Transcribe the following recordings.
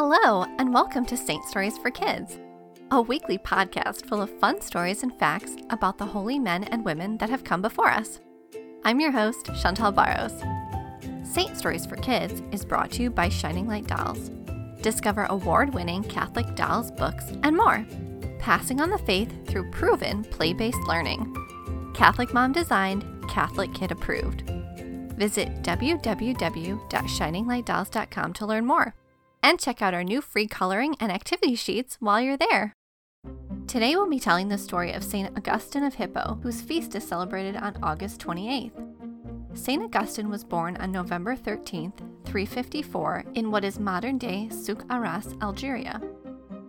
Hello, and welcome to Saint Stories for Kids, a weekly podcast full of fun stories and facts about the holy men and women that have come before us. I'm your host, Chantal Barros. Saint Stories for Kids is brought to you by Shining Light Dolls. Discover award winning Catholic dolls, books, and more, passing on the faith through proven play based learning. Catholic mom designed, Catholic kid approved. Visit www.shininglightdolls.com to learn more and check out our new free coloring and activity sheets while you're there. Today we'll be telling the story of St. Augustine of Hippo, whose feast is celebrated on August 28th. St. Augustine was born on November 13th, 354, in what is modern day Souk Ahras, Algeria.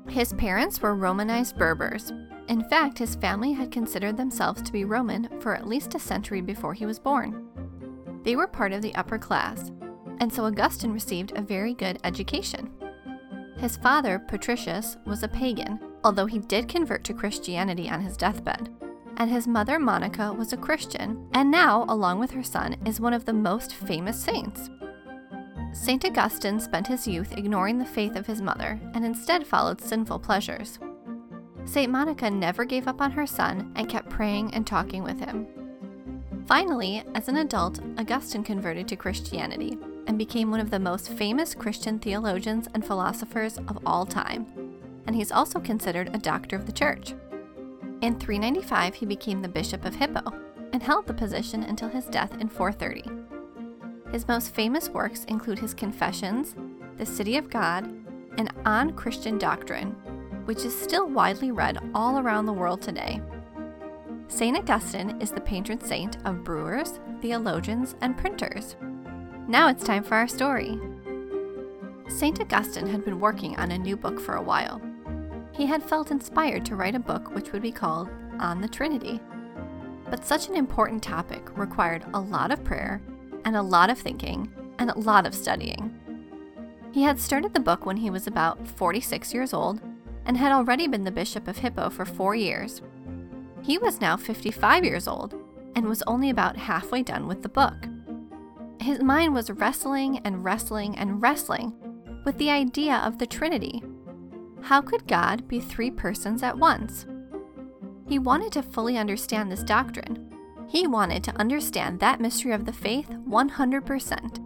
His parents were Romanized Berbers. In fact, his family had considered themselves to be Roman for at least a century before he was born. They were part of the upper class, and so Augustine received a very good education. His father, Patricius, was a pagan, although he did convert to Christianity on his deathbed. And his mother, Monica, was a Christian, and now, along with her son, is one of the most famous saints. St. Augustine spent his youth ignoring the faith of his mother and instead followed sinful pleasures. St. Monica never gave up on her son and kept praying and talking with him. Finally, as an adult, Augustine converted to Christianity and became one of the most famous Christian theologians and philosophers of all time, and he's also considered a doctor of the church. In 395, he became the Bishop of Hippo and held the position until his death in 430. His most famous works include his Confessions, The City of God, and On Christian Doctrine, which is still widely read all around the world today. St. Augustine is the patron saint of brewers, theologians, and printers. Now it's time for our story. St. Augustine had been working on a new book for a while. He had felt inspired to write a book which would be called On the Trinity. But such an important topic required a lot of prayer, and a lot of thinking, and a lot of studying. He had started the book when he was about 46 years old and had already been the Bishop of Hippo for four years. He was now 55 years old and was only about halfway done with the book. His mind was wrestling and wrestling and wrestling with the idea of the Trinity. How could God be three persons at once? He wanted to fully understand this doctrine. He wanted to understand that mystery of the faith 100%.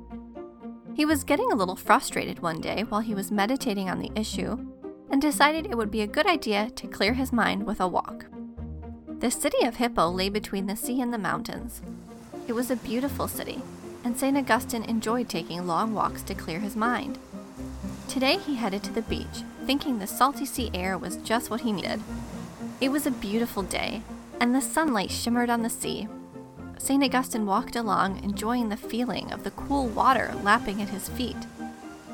He was getting a little frustrated one day while he was meditating on the issue and decided it would be a good idea to clear his mind with a walk. The city of Hippo lay between the sea and the mountains. It was a beautiful city, and St. Augustine enjoyed taking long walks to clear his mind. Today he headed to the beach, thinking the salty sea air was just what he needed. It was a beautiful day, and the sunlight shimmered on the sea. St. Augustine walked along, enjoying the feeling of the cool water lapping at his feet.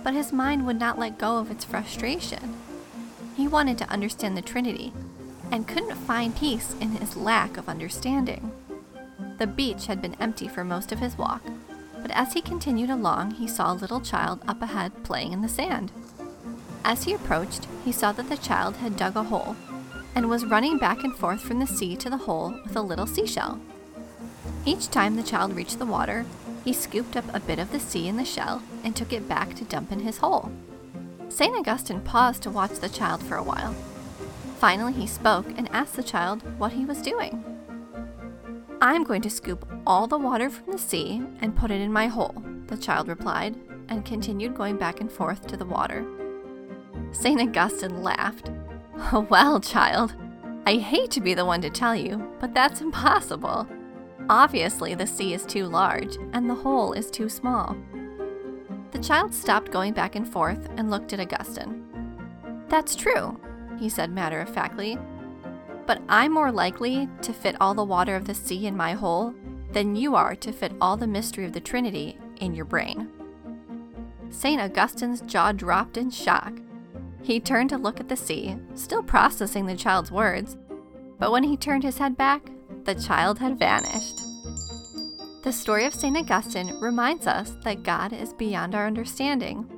But his mind would not let go of its frustration. He wanted to understand the Trinity, and couldn't find peace in his lack of understanding. The beach had been empty for most of his walk, but as he continued along, he saw a little child up ahead playing in the sand. As he approached, he saw that the child had dug a hole and was running back and forth from the sea to the hole with a little seashell. Each time the child reached the water, he scooped up a bit of the sea in the shell and took it back to dump in his hole. St. Augustine paused to watch the child for a while. Finally, he spoke and asked the child what he was doing. I'm going to scoop all the water from the sea and put it in my hole, the child replied, and continued going back and forth to the water. St. Augustine laughed. Well, child, I hate to be the one to tell you, but that's impossible. Obviously, the sea is too large and the hole is too small. The child stopped going back and forth and looked at Augustine. That's true, he said matter of factly, but I'm more likely to fit all the water of the sea in my hole than you are to fit all the mystery of the Trinity in your brain. St. Augustine's jaw dropped in shock. He turned to look at the sea, still processing the child's words, but when he turned his head back, the child had vanished. The story of St. Augustine reminds us that God is beyond our understanding.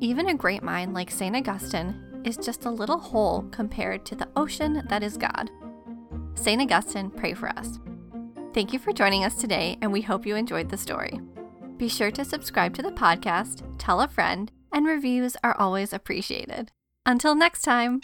Even a great mind like St. Augustine is just a little hole compared to the ocean that is God. St. Augustine, pray for us. Thank you for joining us today, and we hope you enjoyed the story. Be sure to subscribe to the podcast, tell a friend, and reviews are always appreciated. Until next time!